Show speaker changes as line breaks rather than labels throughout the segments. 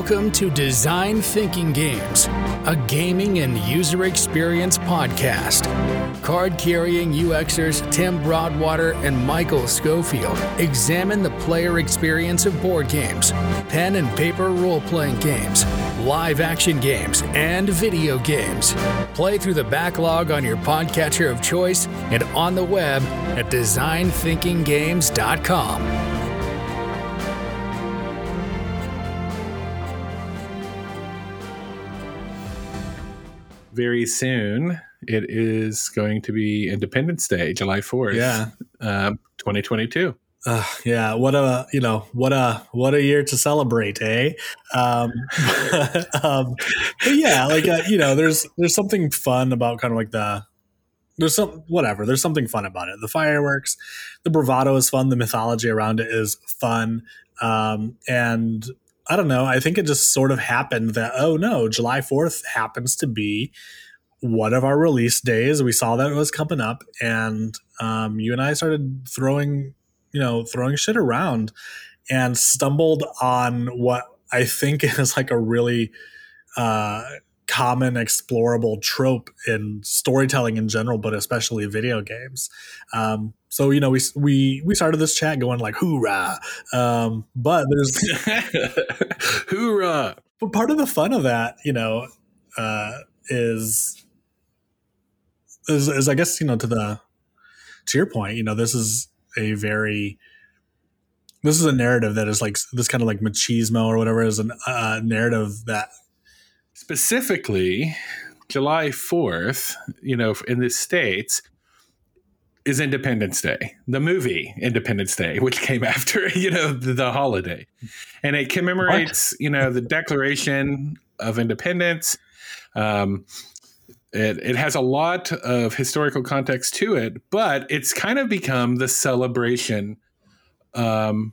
Welcome to Design Thinking Games, a gaming and user experience podcast. Card carrying UXers Tim Broadwater and Michael Schofield examine the player experience of board games, pen and paper role playing games, live action games, and video games. Play through the backlog on your podcatcher of choice and on the web at designthinkinggames.com.
very soon. It is going to be Independence Day, July 4th.
Yeah.
Um, 2022.
Uh, yeah, what a you know what a what a year to celebrate, eh? Um, um, but yeah, like uh, you know, there's there's something fun about kind of like the there's some whatever. There's something fun about it. The fireworks, the bravado is fun. The mythology around it is fun, um, and I don't know. I think it just sort of happened that oh no, July Fourth happens to be one of our release days. We saw that it was coming up, and um, you and I started throwing, you know, throwing shit around, and stumbled on what I think is like a really uh, common explorable trope in storytelling in general, but especially video games. Um, so you know, we we we started this chat going like hoorah, um, but there's
hoorah.
But part of the fun of that, you know, uh, is, is is I guess you know to the to your point, you know, this is a very this is a narrative that is like this kind of like machismo or whatever is a uh, narrative that
specifically July 4th, you know, in the States is Independence Day, the movie Independence Day, which came after, you know, the, the holiday. And it commemorates, what? you know, the Declaration of Independence. Um, it, it has a lot of historical context to it, but it's kind of become the celebration um,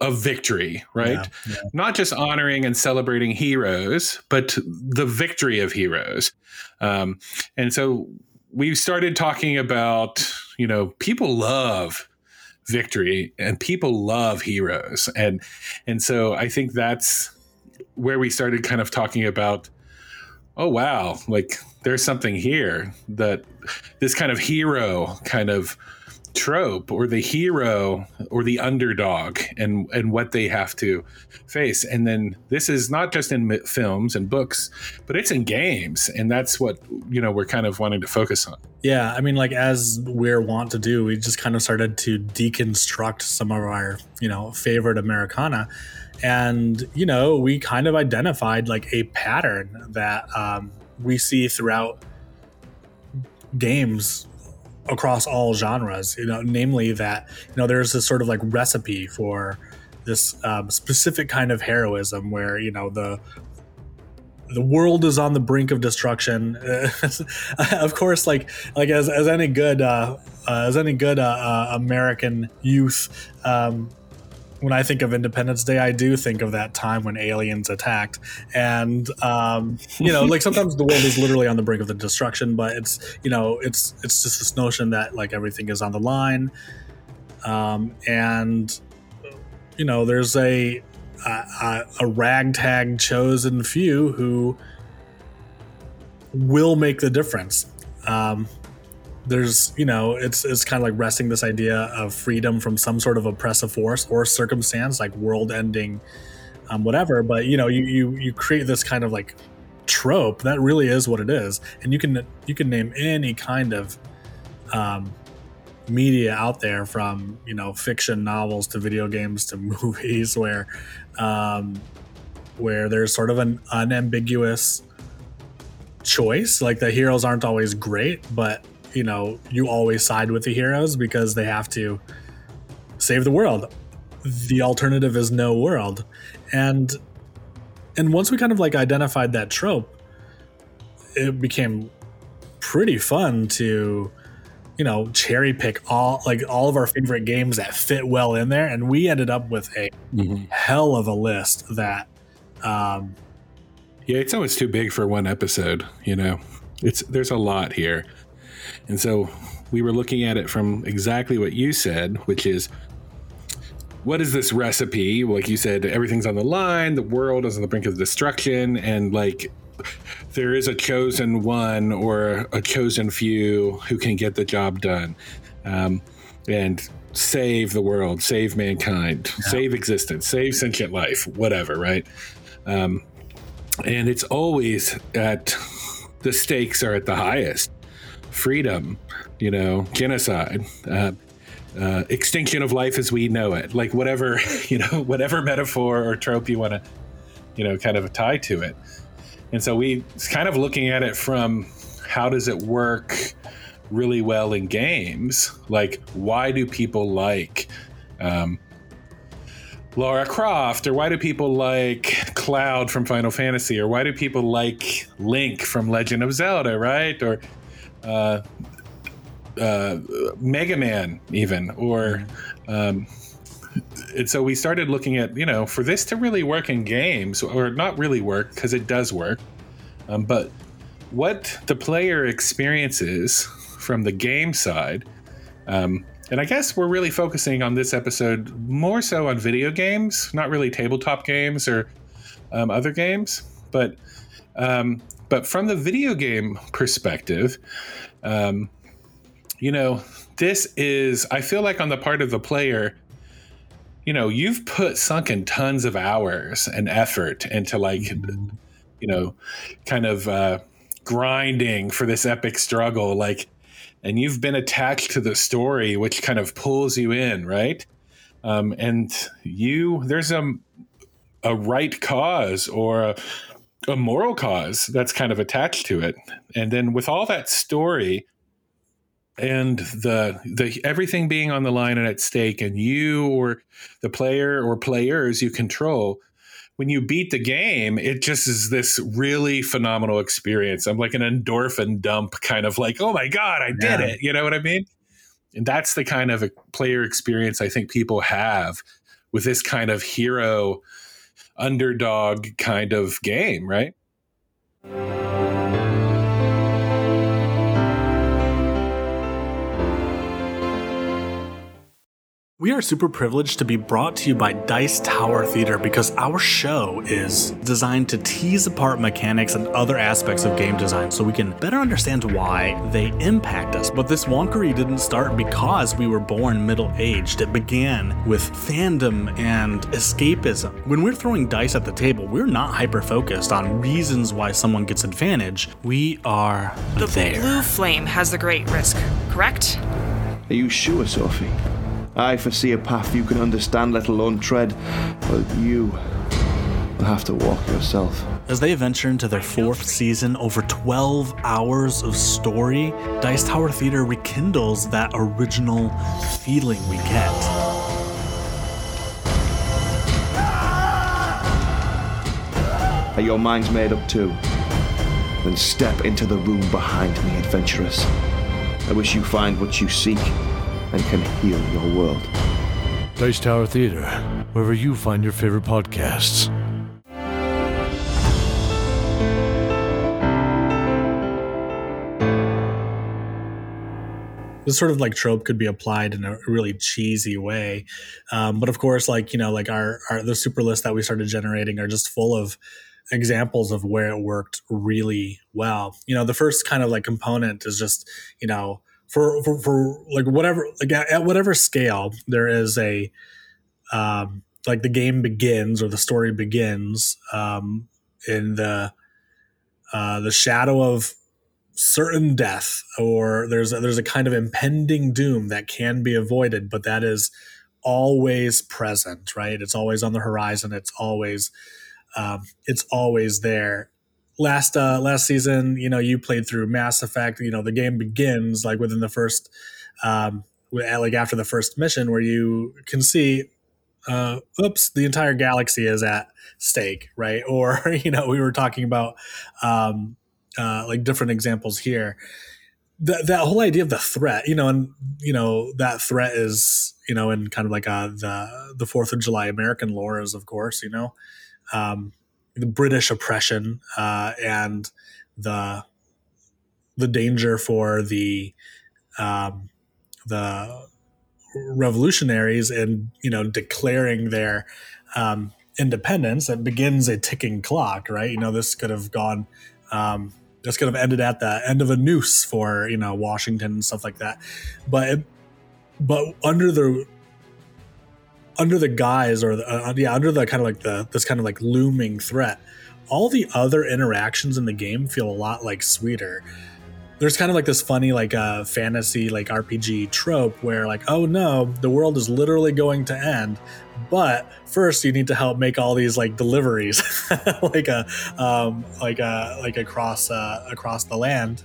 of victory, right? Yeah, yeah. Not just honoring and celebrating heroes, but the victory of heroes. Um, and so we started talking about, you know, people love victory and people love heroes. And and so I think that's where we started kind of talking about, oh wow, like there's something here that this kind of hero kind of trope or the hero or the underdog and and what they have to face. And then this is not just in films and books but it's in games. And that's what you know we're kind of wanting to focus on.
Yeah i mean like as we're wont to do we just kind of started to deconstruct some of our you know favorite americana. And you know we kind of identified like a pattern that um, we see throughout games across all genres. You know, namely that you know there's this sort of like recipe for this um, specific kind of heroism where you know the the world is on the brink of destruction. of course, like like as, as any good uh, uh, as any good uh, uh American youth, um, when I think of Independence Day, I do think of that time when aliens attacked, and um, you know, like sometimes the world is literally on the brink of the destruction, but it's you know, it's it's just this notion that like everything is on the line, um, and you know, there's a a, a ragtag chosen few who will make the difference. Um, there's you know it's it's kind of like resting this idea of freedom from some sort of oppressive force or circumstance like world ending um, whatever but you know you, you you create this kind of like trope that really is what it is and you can you can name any kind of um, media out there from you know fiction novels to video games to movies where um, where there's sort of an unambiguous choice like the heroes aren't always great but you know you always side with the heroes because they have to save the world. The alternative is no world. And and once we kind of like identified that trope it became pretty fun to you know cherry pick all like all of our favorite games that fit well in there. And we ended up with a mm-hmm. hell of a list that um
yeah it's almost too big for one episode you know? It's there's a lot here and so we were looking at it from exactly what you said, which is what is this recipe? Like you said, everything's on the line. The world is on the brink of destruction, and like there is a chosen one or a chosen few who can get the job done, um, and save the world, save mankind, yeah. save existence, save sentient life, whatever, right? Um, and it's always at the stakes are at the highest freedom, you know, genocide, uh, uh, extinction of life as we know it, like whatever, you know, whatever metaphor or trope you want to, you know, kind of tie to it. And so we kind of looking at it from how does it work really well in games? Like, why do people like um, Lara Croft, or why do people like Cloud from Final Fantasy, or why do people like Link from Legend of Zelda, right? Or uh, uh, Mega Man, even, or. Um, and so we started looking at, you know, for this to really work in games, or not really work, because it does work, um, but what the player experiences from the game side. Um, and I guess we're really focusing on this episode more so on video games, not really tabletop games or um, other games, but um, but from the video game perspective, um, you know, this is I feel like on the part of the player, you know, you've put sunken tons of hours and effort into like, you know, kind of uh, grinding for this epic struggle, like and you've been attached to the story, which kind of pulls you in, right? Um, and you, there's a a right cause or a, a moral cause that's kind of attached to it, and then with all that story and the the everything being on the line and at stake, and you or the player or players you control when you beat the game, it just is this really phenomenal experience. I'm like an endorphin dump, kind of like, oh my God, I did yeah. it. You know what I mean? And that's the kind of a player experience I think people have with this kind of hero underdog kind of game, right?
We are super privileged to be brought to you by Dice Tower Theater because our show is designed to tease apart mechanics and other aspects of game design so we can better understand why they impact us. But this wonkery didn't start because we were born middle aged, it began with fandom and escapism. When we're throwing dice at the table, we're not hyper focused on reasons why someone gets advantage, we are
the
there.
blue flame has the great risk, correct?
Are you sure, Sophie? I foresee a path you can understand, let alone tread, but you will have to walk yourself.
As they venture into their fourth season, over 12 hours of story, Dice Tower Theater rekindles that original feeling we get.
Are your minds made up too? Then step into the room behind me, adventurers. I wish you find what you seek and can heal your world.
Dice Tower Theater, wherever you find your favorite podcasts.
this sort of like trope could be applied in a really cheesy way um, but of course like you know like our, our the super lists that we started generating are just full of examples of where it worked really well you know the first kind of like component is just you know for, for, for like whatever like at, at whatever scale there is a um, like the game begins or the story begins um, in the uh, the shadow of certain death or there's a, there's a kind of impending doom that can be avoided but that is always present right? It's always on the horizon. It's always um, it's always there last uh last season you know you played through mass effect you know the game begins like within the first um like after the first mission where you can see uh oops the entire galaxy is at stake right? Or you know we were talking about um uh like different examples here. That that whole idea of the threat you know and you know that threat is you know in kind of like uh the the fourth of july american lore is of course you know? Um the British oppression uh, and the the danger for the um, the revolutionaries and you know declaring their um, independence, it begins a ticking clock, right? You know, this could have gone. Um, this could have ended at the end of a noose for you know Washington and stuff like that, but it, but under the under the guise or the, uh, yeah under the kind of like the this kind of like looming threat all the other interactions in the game feel a lot like sweeter. There's kind of like this funny like uh fantasy like rpg trope where like oh no the world is literally going to end but first you need to help make all these like deliveries like a um like a like across uh across the land.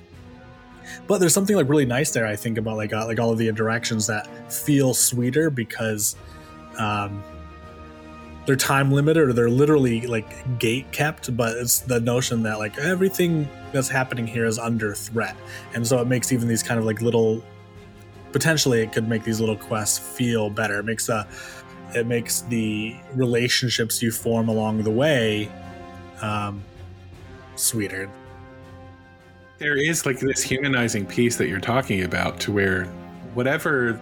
But there's something like really nice there i think about like uh, like all of the interactions that feel sweeter because um they're time limited or they're literally like gate kept but it's the notion that like everything that's happening here is under threat. And so it makes even these kind of like little potentially it could make these little quests feel better. It makes a it makes the relationships you form along the way um, sweeter.
There is like this humanizing piece that you're talking about to where whatever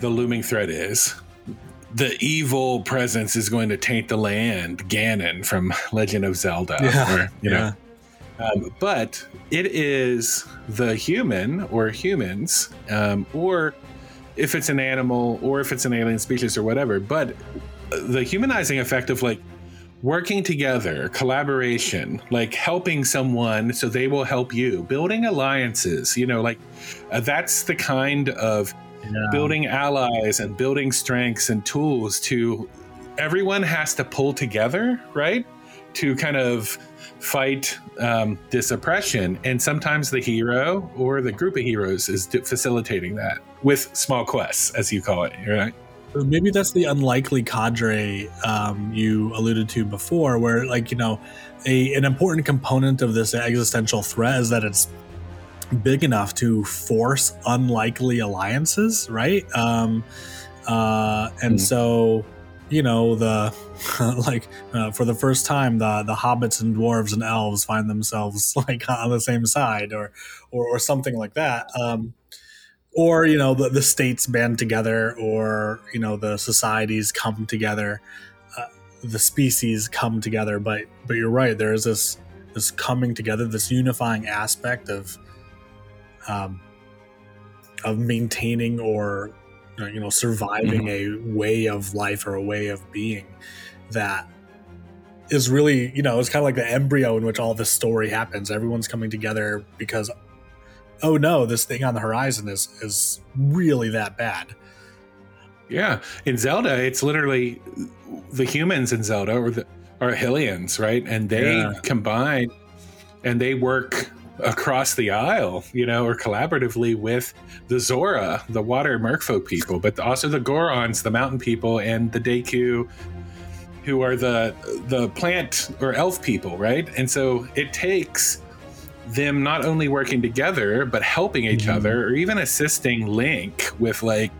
the looming threat is the evil presence is going to taint the land ganon from legend of zelda
Yeah,
or, you know. Um, but it is the human or humans um, or if it's an animal or if it's an alien species or whatever but the humanizing effect of like working together collaboration like helping someone so they will help you building alliances you know like uh, that's the kind of
yeah.
building allies and building strengths and tools to everyone has to pull together right? To kind of fight um, this oppression. And sometimes the hero or the group of heroes is facilitating that with small quests as you call it right?
Maybe that's the unlikely cadre um, you alluded to before where like you know a, an important component of this existential threat is that it's big enough to force unlikely alliances right? Um, uh, and
Mhm.
so you know the like uh, for the first time the the hobbits and dwarves and elves find themselves like on the same side or or, or something like that. Um, or you know the, the states band together or you know the societies come together uh, the species come together. But but you're right there is this this coming together this unifying aspect of um of maintaining or uh, you know surviving a way of life or a way of being that is really you know it's kind of like the embryo in which all this story happens everyone's coming together because oh no this thing on the horizon is is really that bad
Yeah, in Zelda, it's literally the humans in Zelda or the are Hylians, right? And they
Yeah.
combine and they work across the aisle, you know, or collaboratively with the Zora, the water merfolk people, but also the Gorons, the mountain people, and the Deku, who are the the plant or elf people, right? And so it takes them not only working together but helping each
Mhm.
other or even assisting Link with like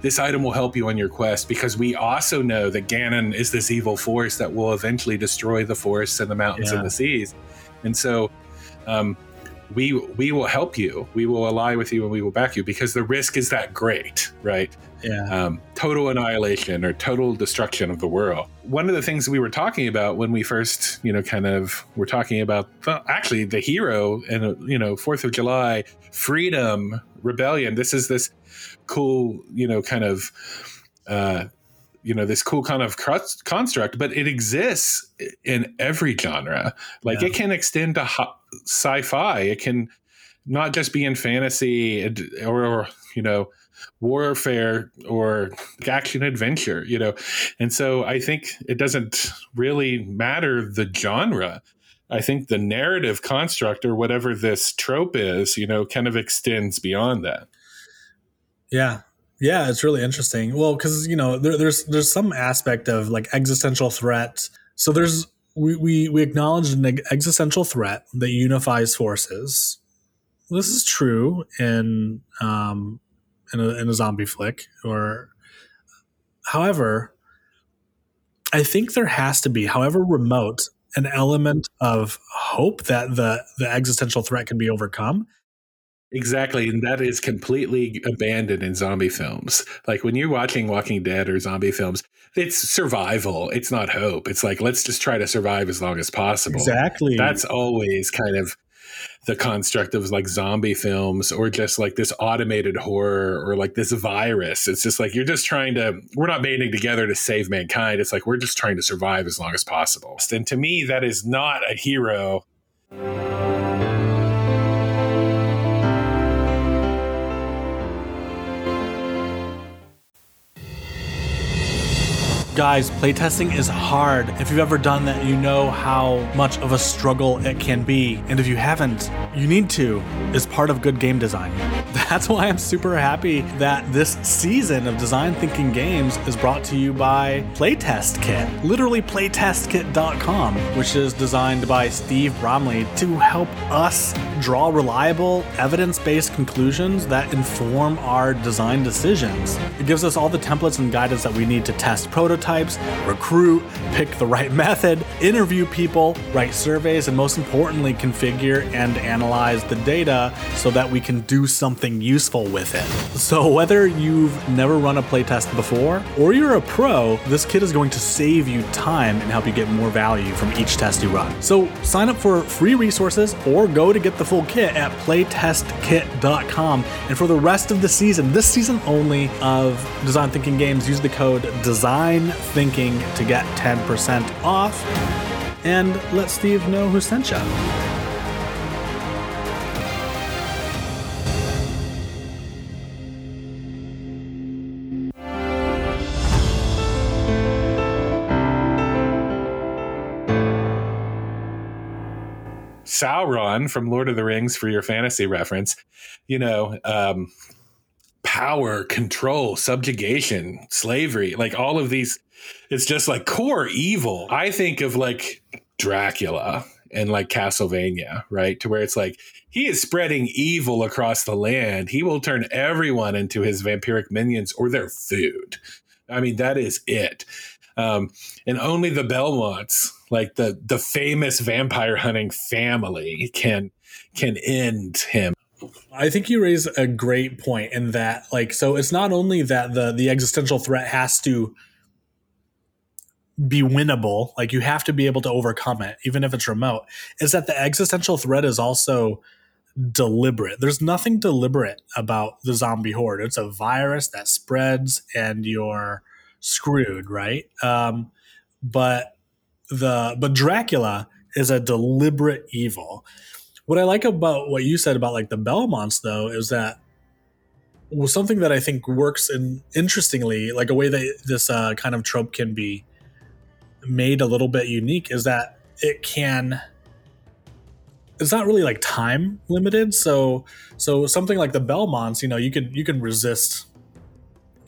this item will help you on your quest because we also know that Ganon is this evil force that will eventually destroy the forests and the mountains
Yeah.
and the seas. And so um, we we will help you. We will ally with you and we will back you because the risk is that great, right?
yeah
um, total annihilation or total destruction of the world. One of the things we were talking about when we first, you know, kind of were talking about well, actually the hero and you know Fourth of July, freedom, rebellion. This is this cool, you know, kind of. Uh, you know this cool kind of crust- construct but it exists in every genre. Like
Yeah.
it can extend to ho- sci-fi. It can not just be in fantasy or, or you know warfare or action adventure you know? And so i think it doesn't really matter the genre. I think the narrative construct or whatever this trope is you know kind of extends beyond that.
Yeah, yeah, it's really interesting. Well, because you know, there, there's there's some aspect of like existential threat. So there's we we we acknowledge an existential threat that unifies forces. This is true in um in a, in a zombie flick, or however, I think there has to be, however remote, an element of hope that the the existential threat can be overcome
Exactly. And that is completely abandoned in zombie films. Like when you're watching Walking Dead or zombie films, it's survival. It's not hope. It's like, let's just try to survive as long as possible.
Exactly.
That's always kind of the construct of like zombie films or just like this automated horror or like this virus. It's just like you're just trying to, we're not banding together to save mankind. It's like we're just trying to survive as long as possible. And to me, that is not a hero.
Guys, playtesting is hard. If you've ever done that, you know how much of a struggle it can be. And if you haven't, you need to, is part of good game design. That's why I'm super happy that this season of Design Thinking Games is brought to you by Playtest Kit. Literally playtestkit.com, which is designed by Steve Bromley to help us draw reliable, evidence based conclusions that inform our design decisions. It gives us all the templates and guidance that we need to test prototypes prototypes, recruit, pick the right method, interview people, write surveys, and most importantly, configure and analyze the data so that we can do something useful with it. So, whether you've never run a playtest before or you're a pro, this kit is going to save you time and help you get more value from each test you run. So, sign up for free resources or go to get the full kit at playtestkit.com. And for the rest of the season, this season only of Design Thinking Games, use the code DESIGN thinking to get 10% off. And let Steve know who sent you.
Sauron from Lord of the Rings for your fantasy reference, you know, um, power, control, subjugation, slavery, like all of these it's just like core evil. I think of like Dracula and like Castlevania, right? To where it's like he is spreading evil across the land. He will turn everyone into his vampiric minions or their food. I mean, that is it. Um, and only the Belmonts, like the the famous vampire hunting family, can can end him.
I think you raise a great point in that, like, so it's not only that the the existential threat has to be winnable. Like you have to be able to overcome it, even if it's remote. Is that the existential threat is also deliberate. There's nothing deliberate about the zombie horde. It's a virus that spreads and you're screwed, right? Um, but the but Dracula is a deliberate evil. What I like about what you said about like the Belmonts though is that was something that I think works in interestingly, like a way that this uh, kind of trope can be made a little bit unique is that it can it's not really like time limited. So so something like the belmonts you know you can you can resist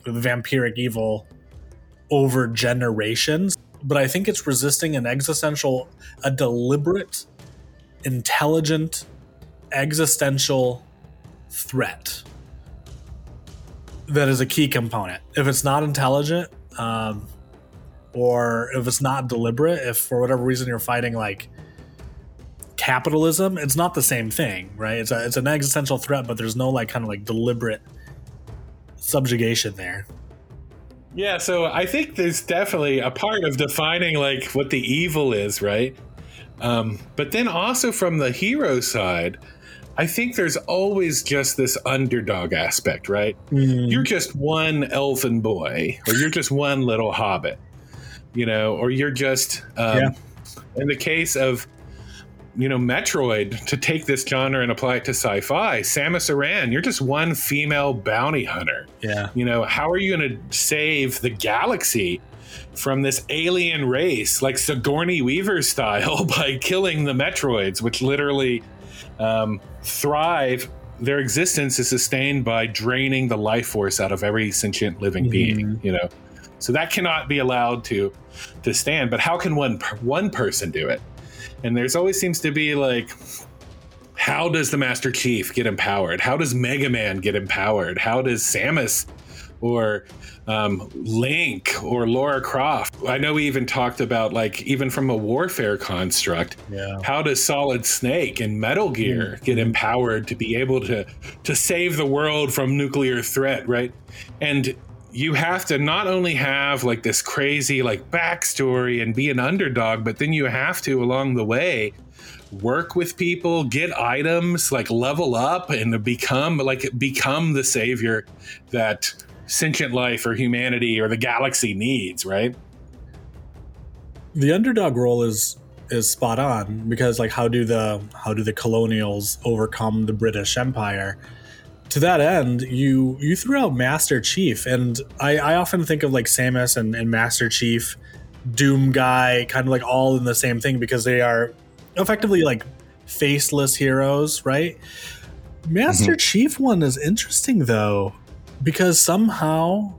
the vampiric evil over generations but i think it's resisting an existential a deliberate intelligent existential threat that is a key component if it's not intelligent um, or if it's not deliberate, if for whatever reason you're fighting like capitalism, it's not the same thing, right? It's a, it's an existential threat, but there's no like kind of like deliberate subjugation there.
Yeah, so I think there's definitely a part of defining like what the evil is, right? Um, but then also from the hero side, I think there's always just this underdog aspect, right? Mm. You're just one elfin boy, or you're just one little hobbit you know, or you're just um, yeah. in the case of you know Metroid to take this genre and apply it to sci-fi. Samus Aran, you're just one female bounty hunter.
Yeah,
you know, how are you going to save the galaxy? From this alien race, like Sigourney Weaver style, by killing the Metroids, which literally um, thrive their existence is sustained by draining the life force out of every sentient living mm-hmm. being you know so that cannot be allowed to to stand. But how can one one person do it? And there's always seems to be like how does the Master Chief get empowered? How does Mega Man get empowered? How does Samus or um, Link or Laura Croft. I know we even talked about like even from a warfare construct.
Yeah.
How does Solid Snake and Metal Gear
Mm-hmm.
get empowered to be able to to save the world from nuclear threat, right? And you have to not only have like this crazy like backstory and be an underdog, but then you have to along the way work with people, get items, like level up and become like become the savior that sentient life or humanity or the galaxy needs, right?
the underdog role is is spot on because like how do the how do the colonials overcome the british empire? To that end you you threw out master chief and i i often think of like samus and, and master chief doom guy kind of like all in the same thing because they are effectively like faceless heroes right? Master mm-hmm. chief one is interesting though because somehow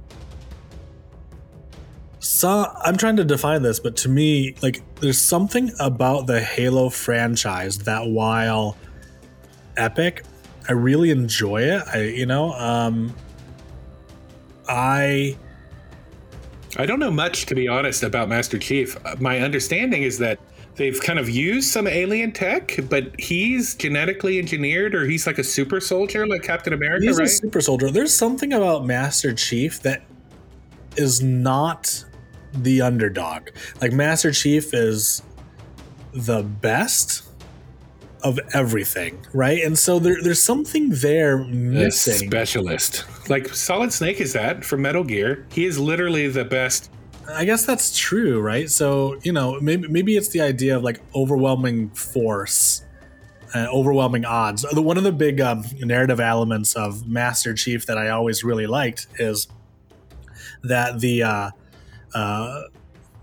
so I'm trying to define this, but to me, like there's something about the Halo franchise that while epic, I really enjoy it. I you know, um I
I don't know much to be honest about Master Chief. My understanding is that they've kind of used some alien tech, but he's genetically engineered or he's like a super soldier like Captain America,
he's a super soldier. There's something about Master Chief that is not the underdog. Like Master Chief is the best of everything, right? And so there, there's something there
A
missing.
specialist. Like Solid Snake is that from Metal Gear. He is literally the best.
I guess that's true, right? So you know, maybe maybe it's the idea of like overwhelming force, uh, overwhelming odds. One of the big um, narrative elements of Master Chief that I always really liked is that the uh, uh,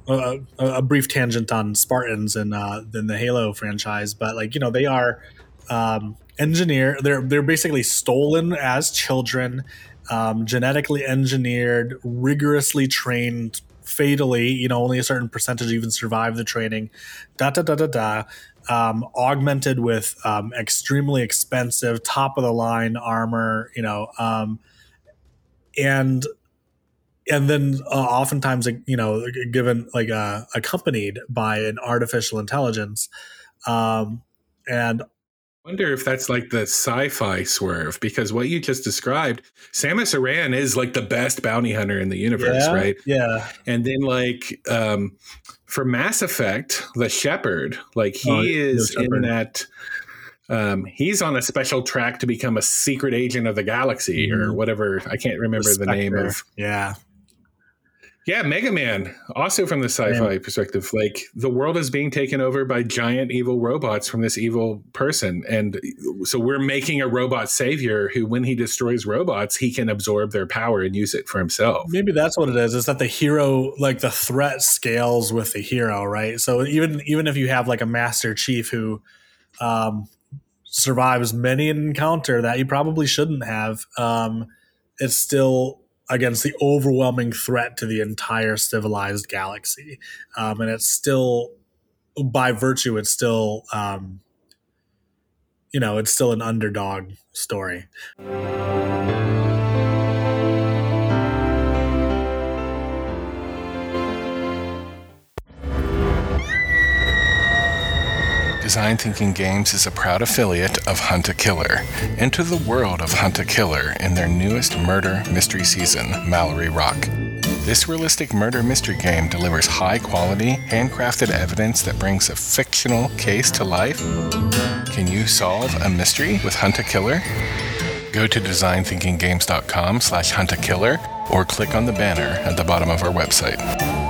a, a brief tangent on Spartans and uh, in the Halo franchise, but like you know they are um, engineer. They're they're basically stolen as children, um, genetically engineered, rigorously trained, fatally. You know, only a certain percentage even survive the training. Da da da da da. Um, augmented with um, extremely expensive, top of the line armor. You know, um, and and then uh, oftentimes you know given like uh, accompanied by an artificial intelligence um, and
wonder if that's like the sci-fi swerve because what you just described, Samus Aran is like the best bounty hunter in the universe,
yeah,
right?
yeah
And then like um for Mass Effect, the Shepard, like he
Oh,
is in that um he's on a special track to become a secret agent of the galaxy or
Mhm.
whatever. I can't remember the name of
yeah
Yeah, Mega Man, also from the sci-fi perspective, like the world is being taken over by giant evil robots from this evil person, and so we're making a robot savior who, when he destroys robots, he can absorb their power and use it for himself.
maybe that's what it is. Is that the hero like the threat scales with the hero right? So even even if you have like a master chief who um survives many an encounter that you probably shouldn't have um it's still against the overwhelming threat to the entire civilized galaxy. Um and it's still by virtue it's still um you know it's still an underdog story
Design Thinking Games is a proud affiliate of Hunt a Killer. Enter the world of Hunt a Killer in their newest murder mystery season, Mallory Rock. This realistic murder mystery game delivers high quality, handcrafted evidence that brings a fictional case to life. Can you solve a mystery with Hunt a Killer? Go to designthinkinggames.com slash hunt a killer or click on the banner at the bottom of our website.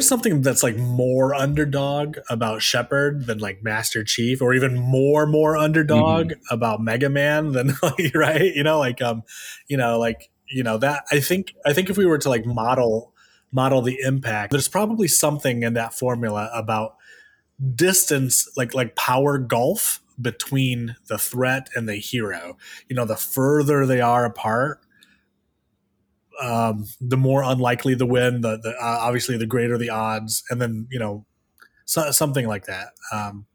There's something that's like more underdog about Shepard than like Master Chief, or even more more underdog about Mega Man than like, right? You know, like um, you know, like you know that I think I think if we were to like model model the impact, there's probably something in that formula about distance, like like power gulf between the threat and the hero. You know, the further they are apart, um, the more unlikely the win, the, the uh, obviously the greater the odds, and then you know so, something like that. Um,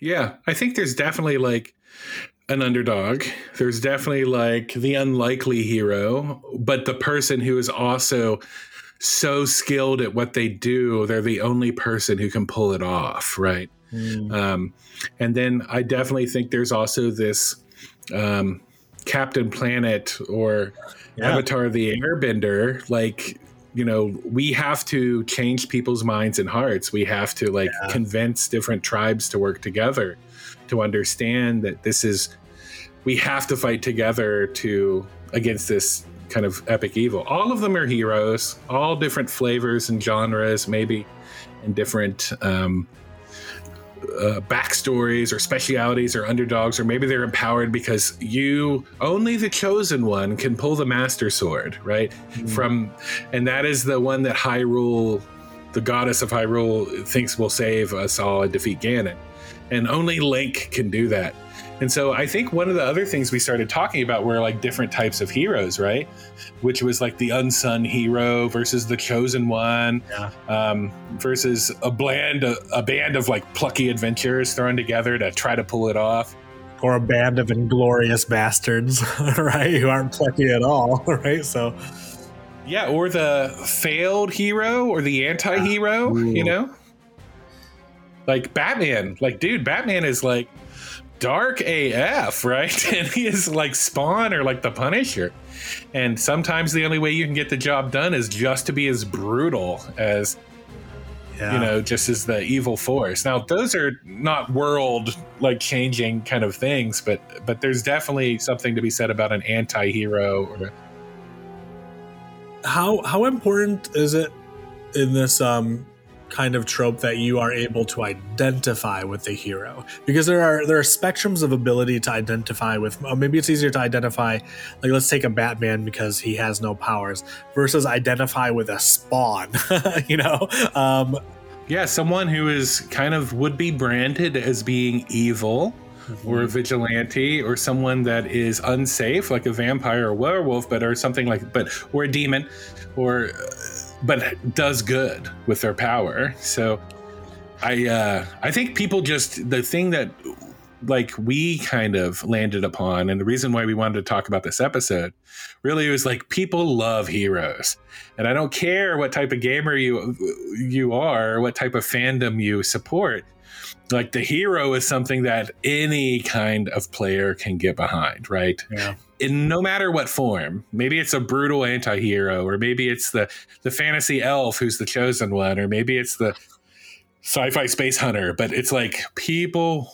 yeah, I think there's definitely like an underdog. There's definitely like the unlikely hero, but the person who is also so skilled at what they do, they're the only person who can pull it off, right? Mm. Um, and then I definitely think there's also this um, Captain Planet or yeah. Avatar the Airbender, like you know, we have to change people's minds and hearts. We have to like yeah. convince different tribes to work together to understand that this is we have to fight together to against this kind of epic evil. All of them are heroes, all different flavors and genres, maybe, and different um, uh, backstories or specialities or underdogs, or maybe they're empowered because you only the chosen one can pull the master sword, right? Mm. From, and that is the one that Hyrule, the goddess of Hyrule, thinks will save us all and defeat Ganon, and only Link can do that. And so I think one of the other things we started talking about were like different types of heroes, right? Which was like the unsung hero versus the chosen one, yeah. um, versus a bland a, a band of like plucky adventurers thrown together to try to pull it off
or a band of inglorious bastards, right? Who aren't plucky at all, right? So,
yeah, or the failed hero or the anti-hero, yeah. you know? Like Batman, like dude, Batman is like dark AF, right? And he is like Spawn or like the Punisher. And sometimes the only way you can get the job done is just to be as brutal as yeah. you know, just as the evil force. Now, those are not world like changing kind of things, but but there's definitely something to be said about an anti-hero or
how how important is it in this um kind of trope that you are able to identify with the hero because there are there are spectrums of ability to identify with uh, maybe it's easier to identify like let's take a batman because he has no powers versus identify with a spawn you know um
yeah someone who is kind of would be branded as being evil mm-hmm. or a vigilante or someone that is unsafe like a vampire or werewolf but or something like but or a demon or but does good with their power. So I uh, I think people just the thing that like we kind of landed upon and the reason why we wanted to talk about this episode really was like people love heroes and i don't care what type of gamer you you are what type of fandom you support like the hero is something that any kind of player can get behind, right? Yeah. In no matter what form. Maybe it's a brutal anti-hero, or maybe it's the the fantasy elf who's the chosen one, or maybe it's the sci-fi space hunter. But it's like people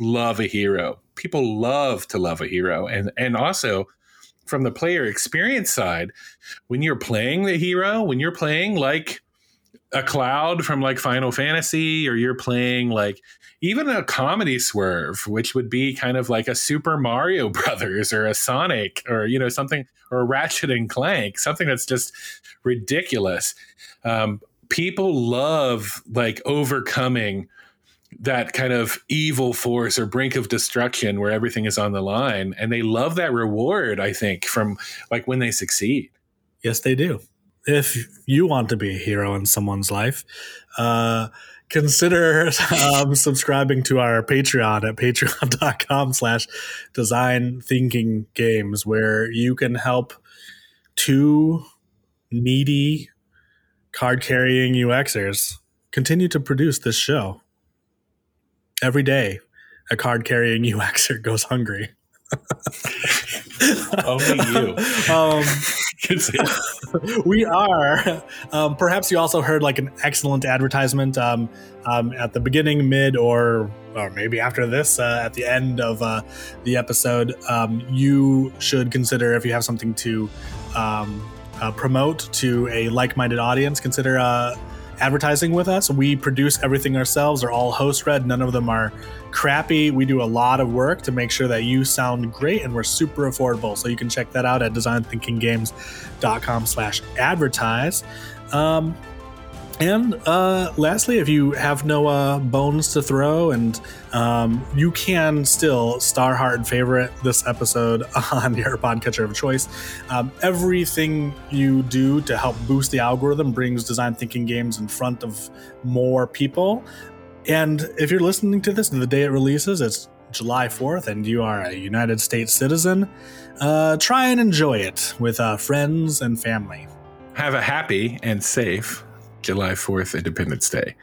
love a hero. People love to love a hero, and and also from the player experience side, when you're playing the hero, when you're playing like a cloud from like Final Fantasy, or you're playing like even a comedy swerve, which would be kind of like a Super Mario Brothers or a Sonic or you know something or Ratchet and Clank, something that's just ridiculous. Um, people love like overcoming that kind of evil force or brink of destruction where everything is on the line and they love that reward i think from like when they succeed
yes they do if you want to be a hero in someone's life, uh, consider um, subscribing to our Patreon at patreon.com slash design thinking games, where you can help two needy card carrying UXers continue to produce this show. Every day, a card carrying UXer goes hungry.
Only you. Um,
we are. Um, perhaps you also heard like an excellent advertisement um, um, at the beginning, mid, or or maybe after this, uh, at the end of uh, the episode. Um, you should consider if you have something to um, uh, promote to a like-minded audience. Consider uh, advertising with us. We produce everything ourselves. They're all host read. None of them are crappy. We do a lot of work to make sure that you sound great and we're super affordable. So you can check that out at designthinkinggames.com slash advertise. Um, And uh, lastly, if you have no uh, bones to throw, and um, you can still star heart and favorite this episode on your podcatcher of choice. Um, everything you do to help boost the algorithm brings design thinking games in front of more people. And if you're listening to this the day it releases, it's July 4th, and you are a United States citizen, uh, try and enjoy it with uh, friends and family.
Have a happy and safe July 4th Independence Day.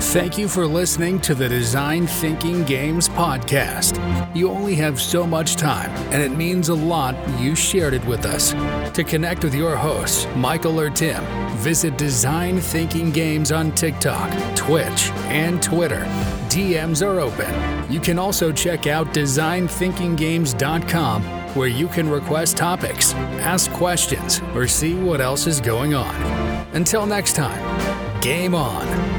Thank you for listening to the Design Thinking Games podcast. You only have so much time, and it means a lot you shared it with us. To connect with your hosts, Michael or Tim, visit Design Thinking Games on TikTok, Twitch, and Twitter. DMs are open. You can also check out designthinkinggames.com where you can request topics, ask questions, or see what else is going on. Until next time, game on.